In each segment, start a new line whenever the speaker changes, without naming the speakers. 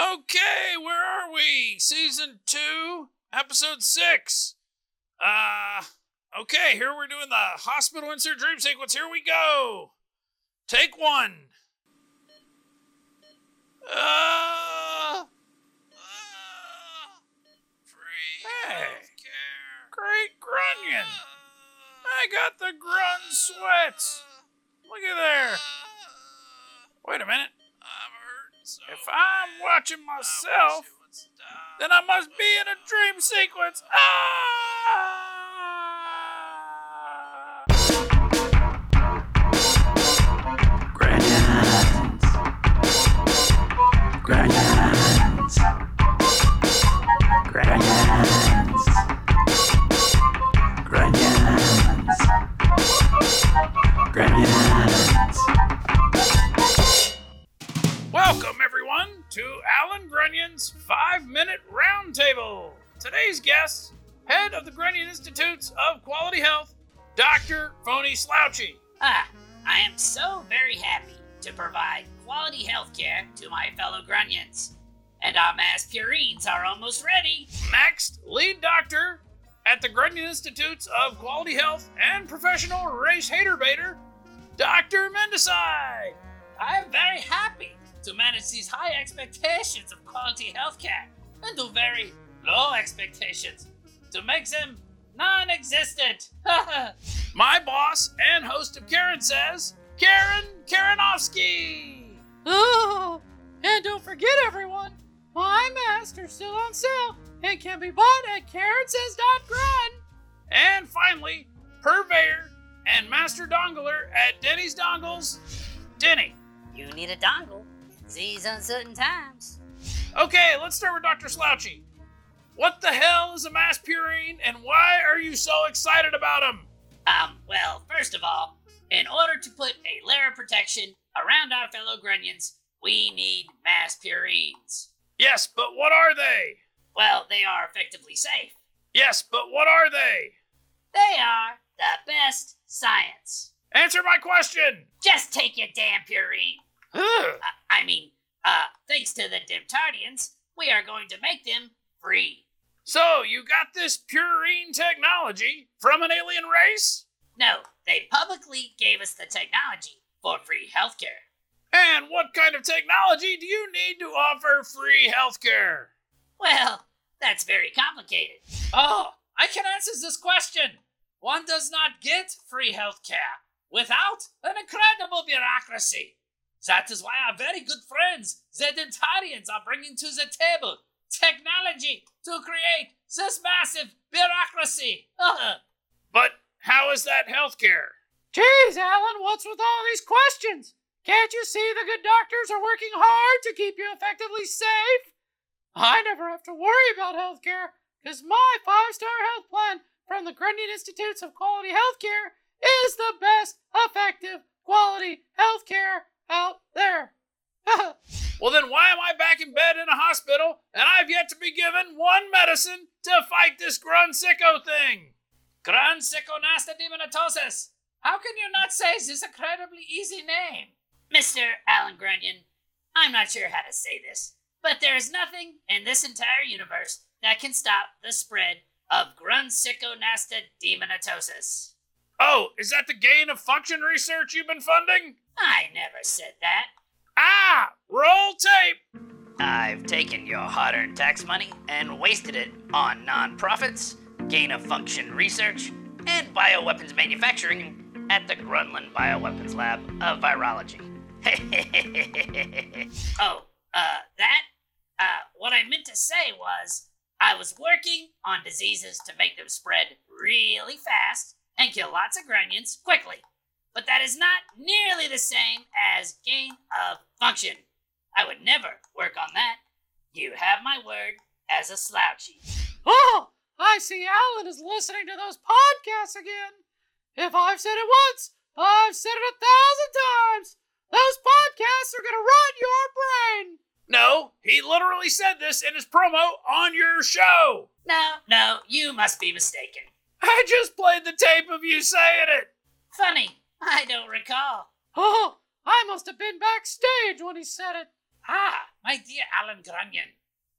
Okay, where are we? Season 2, episode 6. Uh, okay, here we're doing the hospital insert dream sequence. Here we go. Take one. Uh, uh, free
Hey.
Great grunion. I got the grun sweats. Look at there. Wait a minute.
So
If I'm watching myself, then I must be in a dream sequence. Ah! Grunyons. Grunyons. Dr. Phony Slouchy.
Ah, I am so very happy to provide quality health care to my fellow Grunyons. And our mass purines are almost ready.
Next, lead doctor at the Grunyon Institutes of Quality Health and professional race hater baiter, Dr. Mendesai.
I am very happy to manage these high expectations of quality health care and to very low expectations to make them non existent.
My boss and host of Karen Says, Karen Karenovsky.
Oh, and don't forget, everyone, my master's still on sale and can be bought at KarenSays.grun.
And finally, purveyor and master dongler at Denny's Dongles, Denny.
you need a dongle in these uncertain times.
Okay, let's start with Dr. Slouchy. What the hell is a mass purine and why are you so excited about them?
Um, well, first of all, in order to put a layer of protection around our fellow Grunyons, we need mass purines.
Yes, but what are they?
Well, they are effectively safe.
Yes, but what are they?
They are the best science.
Answer my question.
Just take your damn purine. Uh, I mean, uh, thanks to the Dimtardians, we are going to make them free.
So, you got this purine technology from an alien race?
No, they publicly gave us the technology for free healthcare.
And what kind of technology do you need to offer free healthcare?
Well, that's very complicated.
Oh, I can answer this question. One does not get free healthcare without an incredible bureaucracy. That is why our very good friends, the Dimtardians, are bringing to the table technology to create this massive bureaucracy.
But how is that healthcare?
Jeez, Alan, what's with all these questions? Can't you see the good doctors are working hard to keep you effectively safe? I never have to worry about healthcare because my five star health plan from the Grundy Institutes of Quality Healthcare is the best effective quality healthcare out there.
Well, then why am I back in bed in a hospital and I've yet to be given one medicine to fight this grun sicko thing?
Gran demonatosis. How can you not say this is incredibly easy name?
Mr. Alan Grunyon, I'm not sure how to say this, but there is nothing in this entire universe that can stop the spread of Grunsiconasta demonatosis.
Oh, is that the gain of function research you've been funding?
I never said that.
Ah, roll tape.
I've taken your hard earned tax money and wasted it on nonprofits, gain of function research, and bioweapons manufacturing at the Grunland Bioweapons Lab of Virology. oh, uh, that? Uh, what I meant to say was I was working on diseases to make them spread really fast and kill lots of grunyons quickly. But that is not nearly the same as gain of function. I would never work on that. You have my word as a slouchy.
Oh, I see Alan is listening to those podcasts again. If I've said it once, I've said it a thousand times. Those podcasts are gonna rot your brain.
No, he literally said this in his promo on your show.
No, no, you must be mistaken.
I just played the tape of you saying it.
Funny, I don't recall.
Oh, I must have been backstage when he said it.
Ah, my dear Alan Grunyon,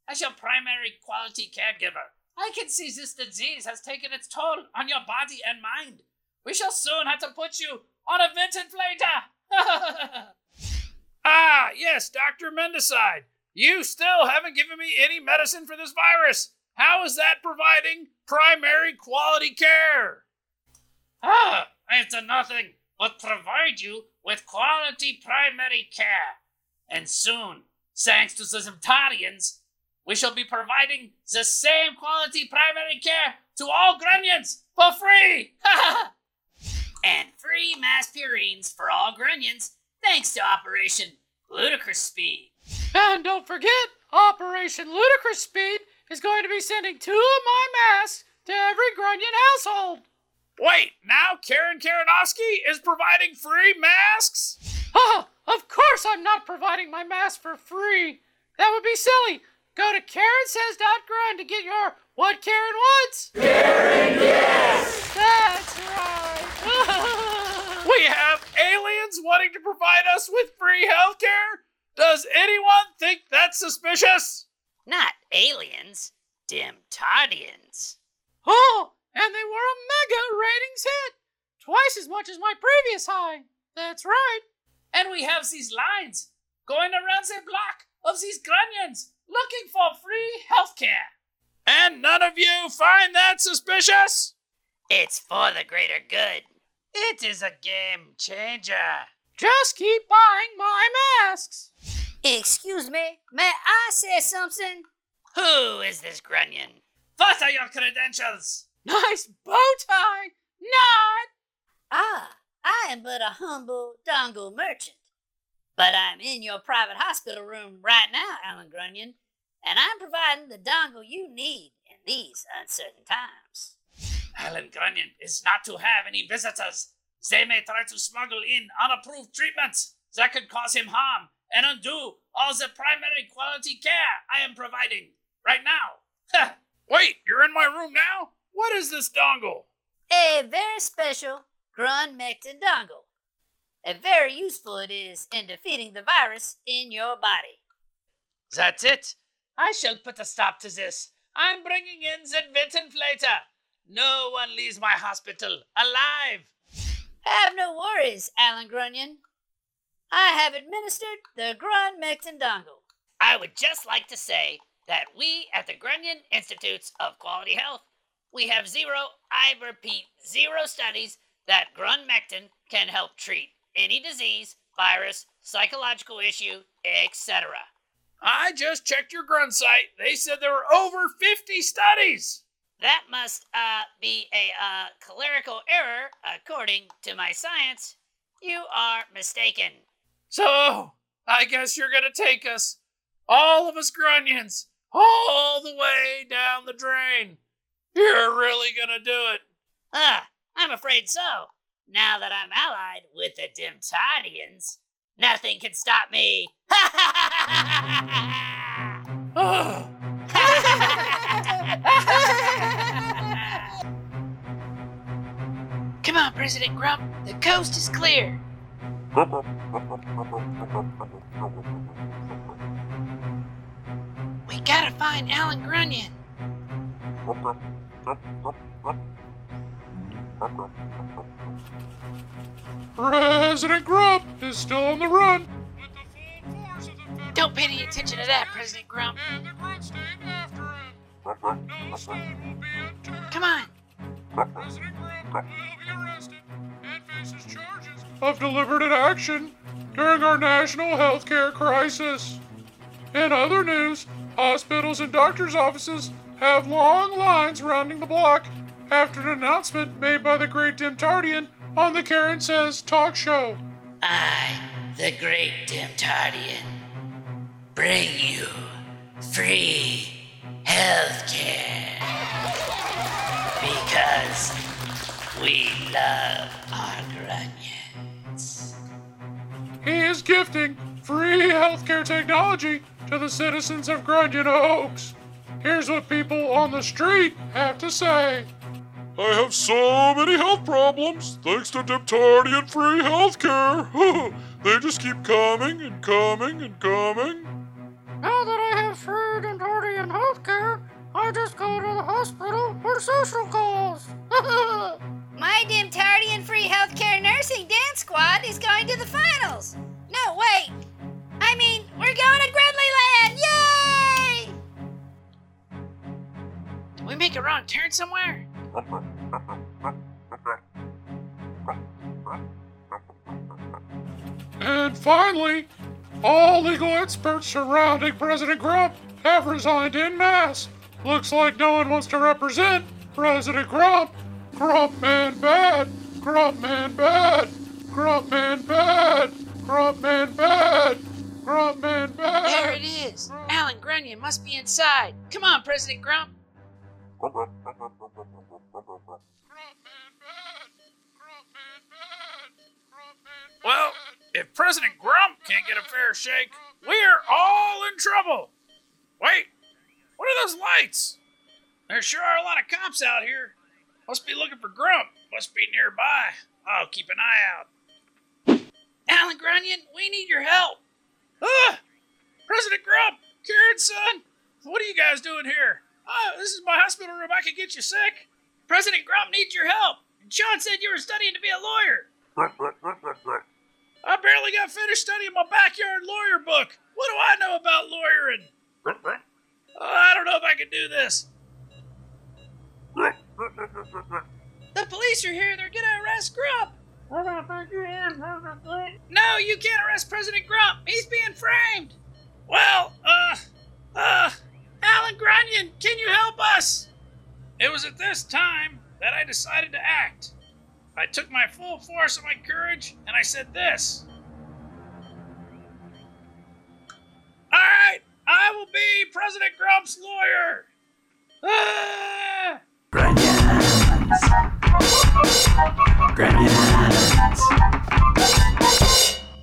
as your primary quality caregiver, I can see this disease has taken its toll on your body and mind. We shall soon have to put you on a ventilator.
Ah, yes, Dr. Mendicide. You still haven't given me any medicine for this virus. How is that providing primary quality care?
ah, I have done nothing but provide you with quality primary care. And soon, thanks to the Dimtardians, we shall be providing the same quality primary care to all Grunyons for free! and free mass purines for all Grunyons thanks to Operation Ludicrous Speed.
And don't forget, Operation Ludicrous Speed is going to be sending two of my masks to every Grunyon household.
Wait, now Karen Karanowski is providing free masks?
Oh, of course I'm not providing my mask for free. That would be silly. Go to KarenSays.grind to get your what Karen wants. Karen, yes! That's right.
We have aliens wanting to provide us with free healthcare? Does anyone think that's suspicious?
Not aliens, Dimtardians.
oh, and they were a mega ratings hit. Twice as much as my previous high. That's right.
And we have these lines going around the block of these Grunyons looking for free healthcare.
And none of you find that suspicious?
It's for the greater good. It is a game changer.
Just keep buying my masks.
Excuse me, may I say something?
Who is this Grunyon? What are your credentials?
Nice bow tie. Not.
Ah, I am but a humble dongle merchant. But I'm in your private hospital room right now, Alan Grunyon, and I'm providing the dongle you need in these uncertain times.
Alan Grunyon is not to have any visitors. They may try to smuggle in unapproved treatments that could cause him harm and undo all the primary quality care I am providing right now.
Wait, you're in my room now? What is this dongle?
A very special Grun Mectin dongle. A very useful it is in defeating the virus in your body.
That's it. I shall put a stop to this. I'm bringing in the ventilator. No one leaves my hospital alive.
Have no worries, Alan Grunyon. I have administered the Grun Mectin dongle.
I would just like to say that we at the Grunyon Institutes of Quality Health, we have zero, I repeat, zero studies that grunmectin can help treat any disease, virus, psychological issue, etc.
I just checked your grun site. They said there were over 50 studies.
That must uh, be a uh, clerical error, according to my science. You are mistaken.
So, I guess you're gonna take us, all of us Grunyons, all the way down the drain. You're really gonna do it.
Ah, I'm afraid so. Now that I'm allied with the Dimtardians, nothing can stop me.
Come on, President Grump. The coast is clear. We gotta find Alan Grunyon.
President Grump is still on the run. With the full force of the federal
Don't pay any attention to that, President Grump.
and the grunt staying after him. No stone will be unturned.
Come on.
President Grump will be arrested and faces charges of deliberate action during our national health care crisis. In other news, hospitals and doctors' offices have long lines surrounding the block after an announcement made by the great Dimtardian on the Karen Says talk show.
I, the great Dimtardian, bring you free healthcare. Because we love our grunyons.
He is gifting free healthcare technology to the citizens of Grunyon Oaks. Here's what people on the street have to say. I have so many health problems thanks to Dimtardian free healthcare. they just keep coming and coming and coming.
Now that I have free Dimtardian healthcare, I just go to the hospital for social calls.
My Dimtardian free healthcare nursing dance squad is going to the finals. No, wait. I mean, we're going to
grab. We make a wrong turn somewhere?
and finally, all legal experts surrounding President Grump have resigned in mass. Looks like no one wants to represent President Grump. Grump man bad. Grump man bad. Grump man bad. Grump man bad. Grump man bad.
There it is. Alan Grunyon must be inside. Come on, President Grump.
Well, if President Grump can't get a fair shake, we're all in trouble. Wait, what are those lights? There sure are a lot of cops out here. Must be looking for Grump. Must be nearby. I'll keep an eye out.
Alan Grunyon, we need your help.
Ah! President Grump! Kieran's son! What are you guys doing here? Oh, this is my hospital room. I can get you sick.
President Grump needs your help. John said you were studying to be a lawyer.
I barely got finished studying my backyard lawyer book. What do I know about lawyering? Oh, I don't know if I can do this.
The police are here. They're gonna arrest Grump. No, you can't arrest President Grump. He's being framed.
Well, uh, uh,
Alan Grunyon, can you help us?
it was at this time that I decided to act. I took my full force of my courage and I said this. All right, I will be President Grump's lawyer. Ah!
Grunyons. Grunyons.